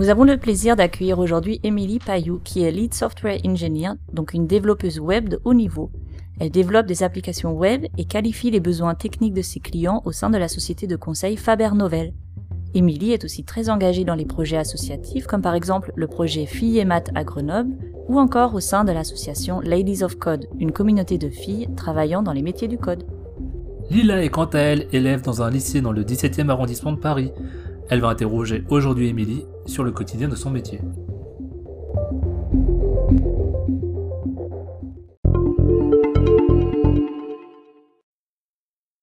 Nous avons le plaisir d'accueillir aujourd'hui Émilie Payou, qui est Lead Software Engineer, donc une développeuse web de haut niveau. Elle développe des applications web et qualifie les besoins techniques de ses clients au sein de la société de conseil Faber Novel. Émilie est aussi très engagée dans les projets associatifs, comme par exemple le projet Filles et Maths à Grenoble, ou encore au sein de l'association Ladies of Code, une communauté de filles travaillant dans les métiers du code. Lila est quant à elle élève dans un lycée dans le 17e arrondissement de Paris. Elle va interroger aujourd'hui Émilie sur le quotidien de son métier.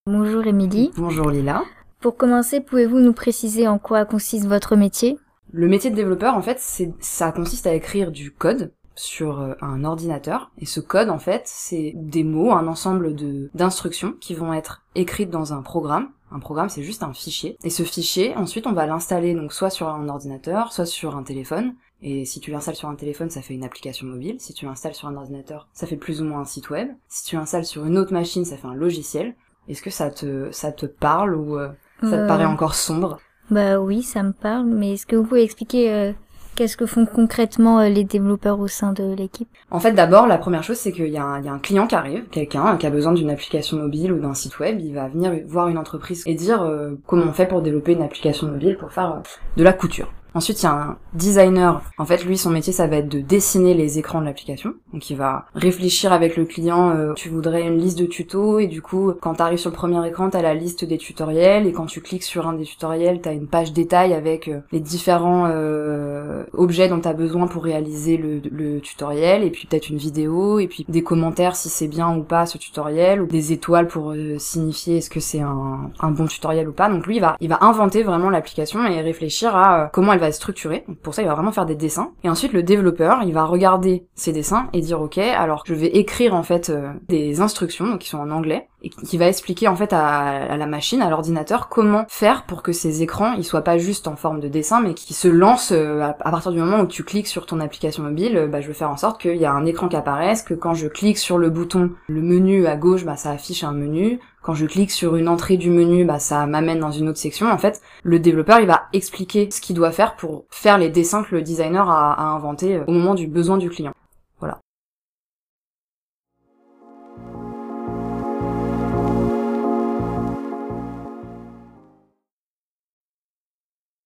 Bonjour Émilie. Bonjour Lila. Pour commencer, pouvez-vous nous préciser en quoi consiste votre métier? Le métier de développeur, en fait, c'est ça consiste à écrire du code sur euh, un ordinateur. Et ce code, en fait, c'est des mots, un ensemble de d'instructions qui vont être écrites dans un programme. Un programme, c'est juste un fichier. Et ce fichier, ensuite, on va l'installer donc soit sur un ordinateur, soit sur un téléphone. Et si tu l'installes sur un téléphone, ça fait une application mobile. Si tu l'installes sur un ordinateur, ça fait plus ou moins un site web. Si tu l'installes sur une autre machine, ça fait un logiciel. Est-ce que ça te ça te parle ou euh, ça te Euh, paraît encore sombre? Bah oui, ça me parle, mais est-ce que vous pouvez expliquer euh, qu'est-ce que font concrètement euh, les développeurs au sein de l'équipe? En fait, d'abord, la première chose, c'est qu'il y, a un- client qui arrive, quelqu'un qui a besoin d'une application mobile ou d'un site web, il va venir voir une entreprise et dire euh, comment on fait pour développer une application mobile pour faire euh, de la couture. Ensuite, il y a un designer. En fait, lui, son métier, ça va être de dessiner les écrans de l'application. Donc, il va réfléchir avec le client. euh, tu voudrais une liste de tutos et du coup, quand tu arrives sur le premier écran, t'as la liste des tutoriels et quand tu cliques sur un des tutoriels, t'as une page détail avec euh, les différents euh, objets dont t'as besoin pour réaliser le, tutoriel et puis peut-être une vidéo et puis des commentaires si c'est bien ou pas ce tutoriel ou des étoiles pour euh, signifier est-ce que c'est un, bon tutoriel ou pas. Donc lui, il va, il va inventer vraiment l'application et réfléchir à comment elle va être structurée. Pour ça, il va vraiment faire des dessins. Et ensuite, le développeur, il va regarder ces dessins et dire ok, alors je vais écrire en fait euh, des instructions donc qui sont en anglais et qui va expliquer en fait à, la machine, à l'ordinateur, comment faire pour que ces écrans ils soient pas juste en forme de dessin, mais qui se lancent euh, à, partir du moment où tu cliques sur ton application mobile. euh, bah, je veux faire en sorte qu'il y a un écran qui apparaisse, que quand je clique sur le bouton, le menu à gauche, bah, ça affiche un menu. Quand je clique sur une entrée du menu, bah, ça m'amène dans une autre section. En fait, le développeur, il va expliquer ce qu'il doit faire pour faire les dessins que le designer a, a inventés euh, au moment du besoin du client.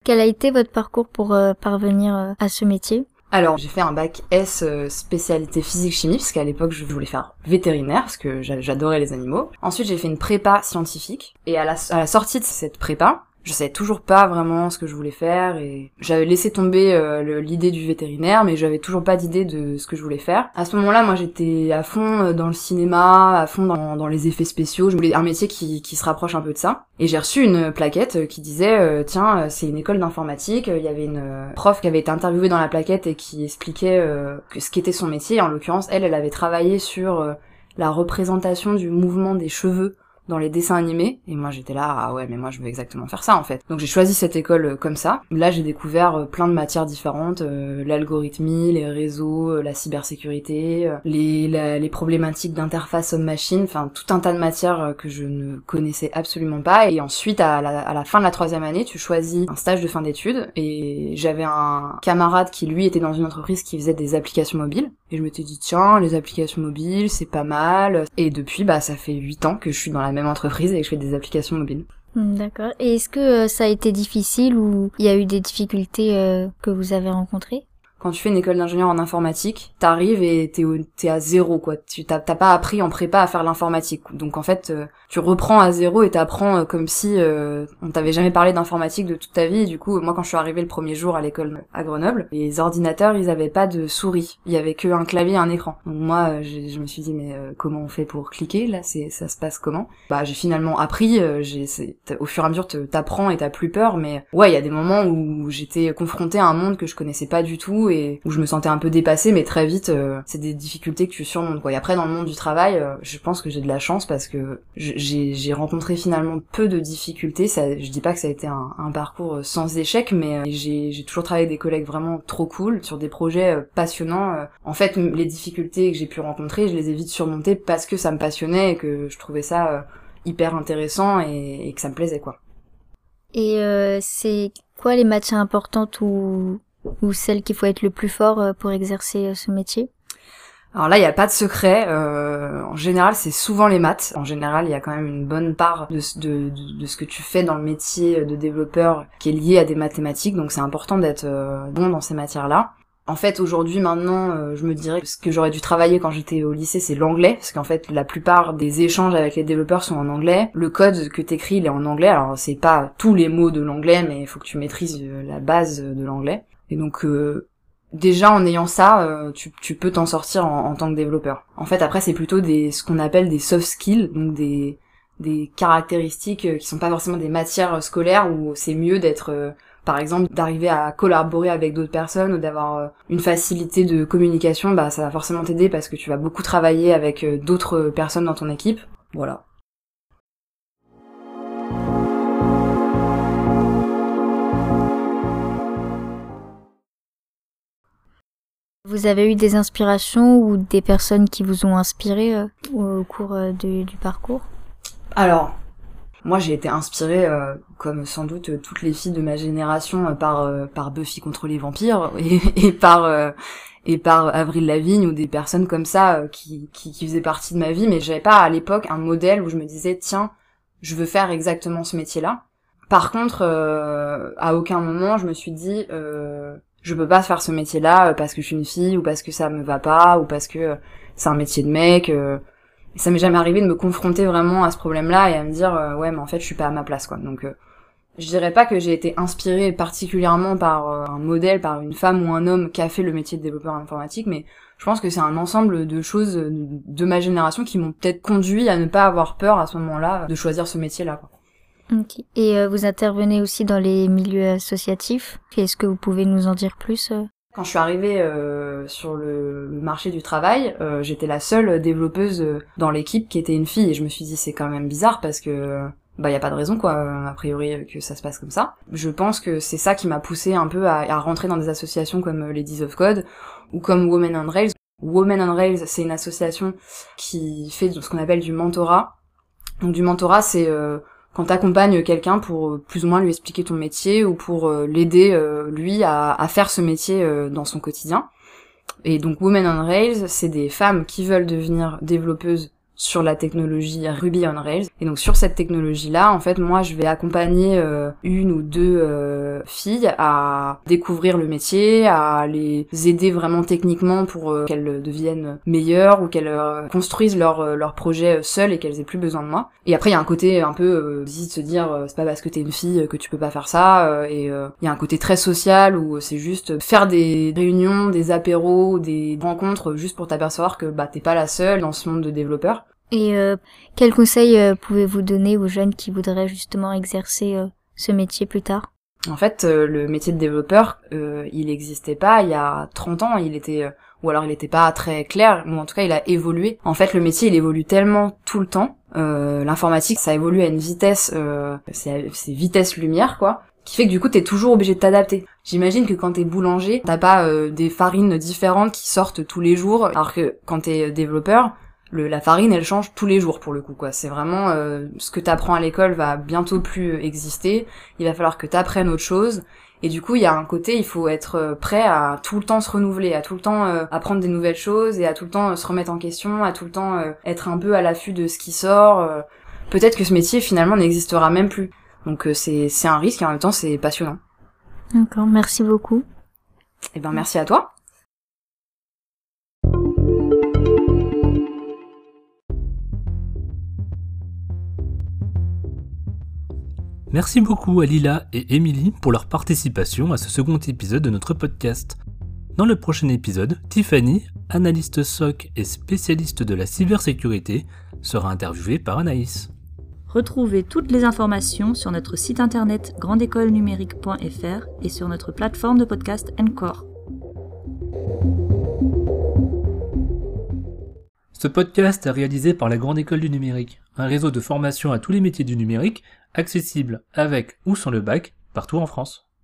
Quel a été votre parcours pour euh, parvenir euh, à ce métier? Alors, j'ai fait un bac S euh, spécialité physique-chimie, parce qu'à l'époque, je voulais faire vétérinaire, parce que j'a- j'adorais les animaux. Ensuite, j'ai fait une prépa scientifique, et à la sortie de cette prépa, je savais toujours pas vraiment ce que je voulais faire, et j'avais laissé tomber euh, l'idée du vétérinaire, mais j'avais toujours pas d'idée de ce que je voulais faire. À ce moment-là, moi, j'étais à fond euh, dans le cinéma, à fond dans, les effets spéciaux, je voulais un métier qui, se rapproche un peu de ça. Et j'ai reçu une plaquette euh, qui disait tiens c'est une école d'informatique. Il y avait une prof qui avait été interviewée dans la plaquette et qui expliquait ce qu'était son métier. En l'occurrence elle elle avait travaillé sur la représentation du mouvement des cheveux dans les dessins animés. Et moi j'étais là ah ouais mais moi je veux exactement faire ça en fait. Donc j'ai choisi cette école euh, comme ça. Là j'ai découvert euh, plein de matières différentes euh, l'algorithmie les réseaux euh, la cybersécurité les les problématiques d'interface homme-machine enfin tout un tas de matières que je ne connaissais absolument pas. Et ensuite à la, à la fin de la troisième année tu choisis un stage de fin d'études. Et j'avais un camarade qui lui était dans une entreprise qui faisait des applications mobiles et je m'étais dit tiens les applications mobiles c'est pas mal. Et depuis bah ça fait huit ans que je suis dans la même entreprise et que je fais des applications mobiles. Hmm, D'accord. Et est-ce que euh, ça a été difficile ou il y a eu des difficultés euh, que vous avez rencontrées? Quand tu fais une école d'ingénieur en informatique, t'arrives et t'es t'es à zéro quoi. Tu t'as t'as pas appris en prépa à faire l'informatique. Donc en fait, euh, tu reprends à zéro et t'apprends euh, comme si euh, on t'avait jamais parlé d'informatique de toute ta vie. Du coup, moi quand je suis arrivée le premier jour à l'école à Grenoble, les ordinateurs ils avaient pas de souris. Il y avait que un clavier, et un écran. Donc moi, euh, je me suis dit mais euh, comment on fait pour cliquer là? C'est ça se passe comment? Bah j'ai finalement appris. euh, j'ai au fur et à mesure t'apprends et t'as plus peur. Mais ouais, il y a des moments où j'étais confrontée à un monde que je connaissais pas du tout et où je me sentais un peu dépassée, mais très vite, euh, c'est des difficultés que tu surmontes, quoi. Et après, dans le monde du travail, euh, je pense que j'ai de la chance parce que j'ai rencontré finalement peu de difficultés. Ça, je dis pas que ça a été un, parcours euh, sans échec, mais j'ai toujours travaillé avec des collègues vraiment trop cool sur des projets passionnants. En fait, les difficultés que j'ai pu rencontrer, je les ai vite surmontées parce que ça me passionnait et que je trouvais ça hyper intéressant et, que ça me plaisait, quoi. Et c'est quoi les matières importantes ou ou celle qu'il faut être le plus fort euh, pour exercer euh, ce métier? Alors là, il n'y a pas de secret. Euh, en général, c'est souvent les maths. En général, il y a quand même une bonne part de, ce que tu fais dans le métier de développeur qui est lié à des mathématiques. Donc c'est important d'être bon dans ces matières-là. En fait, aujourd'hui, maintenant, je me dirais que ce que j'aurais dû travailler quand j'étais au lycée, c'est l'anglais, parce qu'en fait, la plupart des échanges avec les développeurs sont en anglais. Le code que t'écris, il est en anglais. Alors, c'est pas tous les mots de l'anglais, mais il faut que tu maîtrises la base de l'anglais. Et donc, euh, déjà en ayant ça, euh, tu, peux t'en sortir en, tant que développeur. En fait, après, c'est plutôt ce qu'on appelle des soft skills, donc des des caractéristiques euh, qui sont pas forcément des matières scolaires où c'est mieux d'être par exemple d'arriver à collaborer avec d'autres personnes ou d'avoir une facilité de communication bah ça va forcément t'aider parce que tu vas beaucoup travailler avec d'autres personnes dans ton équipe. Voilà. Vous avez eu des inspirations ou des personnes qui vous ont inspiré euh, au cours euh, du parcours? Alors, moi j'ai été inspirée, euh, comme sans doute toutes les filles de ma génération, par par Buffy contre les vampires et, par et par Avril Lavigne ou des personnes comme ça qui, qui, qui faisaient partie de ma vie, mais j'avais pas à l'époque un modèle où je me disais tiens, je veux faire exactement ce métier-là. Par contre, à aucun moment je me suis dit je peux pas faire ce métier-là euh, parce que je suis une fille ou parce que ça me va pas ou parce que euh, c'est un métier de mec. Euh. ça m'est jamais arrivé de me confronter vraiment à ce problème-là et à me dire ouais mais en fait je suis pas à ma place quoi. Donc je dirais pas que j'ai été inspirée particulièrement par un modèle, par une femme ou un homme qui a fait le métier de développeur informatique, mais je pense que c'est un ensemble de choses de ma génération qui m'ont peut-être conduit à ne pas avoir peur à ce moment-là de choisir ce métier-là. Quoi. Et euh, vous intervenez aussi dans les milieux associatifs. Est-ce que vous pouvez nous en dire plus euh? Quand je suis arrivée euh, sur le marché du travail, j'étais la seule développeuse dans l'équipe qui était une fille et je me suis dit c'est quand même bizarre parce que bah y a pas de raison quoi a priori que ça se passe comme ça. Je pense que c'est ça qui m'a poussé un peu à, à, rentrer dans des associations comme Ladies of Code ou comme Women on Rails. Women on Rails, c'est une association qui fait ce qu'on appelle du mentorat. Donc du mentorat, c'est quand t'accompagnes quelqu'un pour euh, plus ou moins lui expliquer ton métier ou pour euh, l'aider euh, lui à, à, faire ce métier dans son quotidien. Et donc Women on Rails, c'est des femmes qui veulent devenir développeuses sur la technologie Ruby on Rails. Et donc sur cette technologie-là, en fait, moi, je vais accompagner euh, une ou deux euh, filles à découvrir le métier, à les aider vraiment techniquement pour euh, qu'elles deviennent meilleures ou qu'elles construisent leur leur projet seules et qu'elles aient plus besoin de moi. Et après, il y a un côté un peu de se dire, c'est pas parce que t'es une fille que tu peux pas faire ça. et il y a un côté très social où c'est juste faire des réunions, des apéros, des rencontres juste pour t'apercevoir que bah t'es pas la seule dans ce monde de développeurs et euh, quels conseils euh, pouvez-vous donner aux jeunes qui voudraient justement exercer euh, ce métier plus tard? En fait, le métier de développeur, il n'existait pas il y a 30 ans. Il était, ou alors il n'était pas très clair, ou en tout cas il a évolué. En fait, le métier, il évolue tellement tout le temps. L'informatique, ça évolue à une vitesse, c'est vitesse lumière, quoi qui fait que du coup t'es toujours obligé de t'adapter. J'imagine que quand t'es boulanger, t'as pas des farines différentes qui sortent tous les jours, alors que quand t'es développeur, le, la farine elle change tous les jours pour le coup quoi. C'est vraiment euh, ce que t'apprends à l'école va bientôt plus exister. Il va falloir que t'apprennes autre chose. Et du coup il y a un côté il faut être euh, prêt à tout le temps se renouveler à tout le temps euh, apprendre des nouvelles choses et à tout le temps se remettre en question à tout le temps être un peu à l'affût de ce qui sort peut-être que ce métier finalement n'existera même plus. Donc c'est c'est un risque et en même temps c'est passionnant. D'accord merci beaucoup. Eh ben merci à toi Merci beaucoup à Lila et Emily pour leur participation à ce second épisode de notre podcast. Dans le prochain épisode, Tiffany, analyste SOC et spécialiste de la cybersécurité, sera interviewée par Anaïs. Retrouvez toutes les informations sur notre site internet grandécolenumérique.fr et sur notre plateforme de podcast Encore. Ce podcast est réalisé par la Grande École du Numérique, un réseau de formation à tous les métiers du numérique accessible avec ou sans le bac partout en France.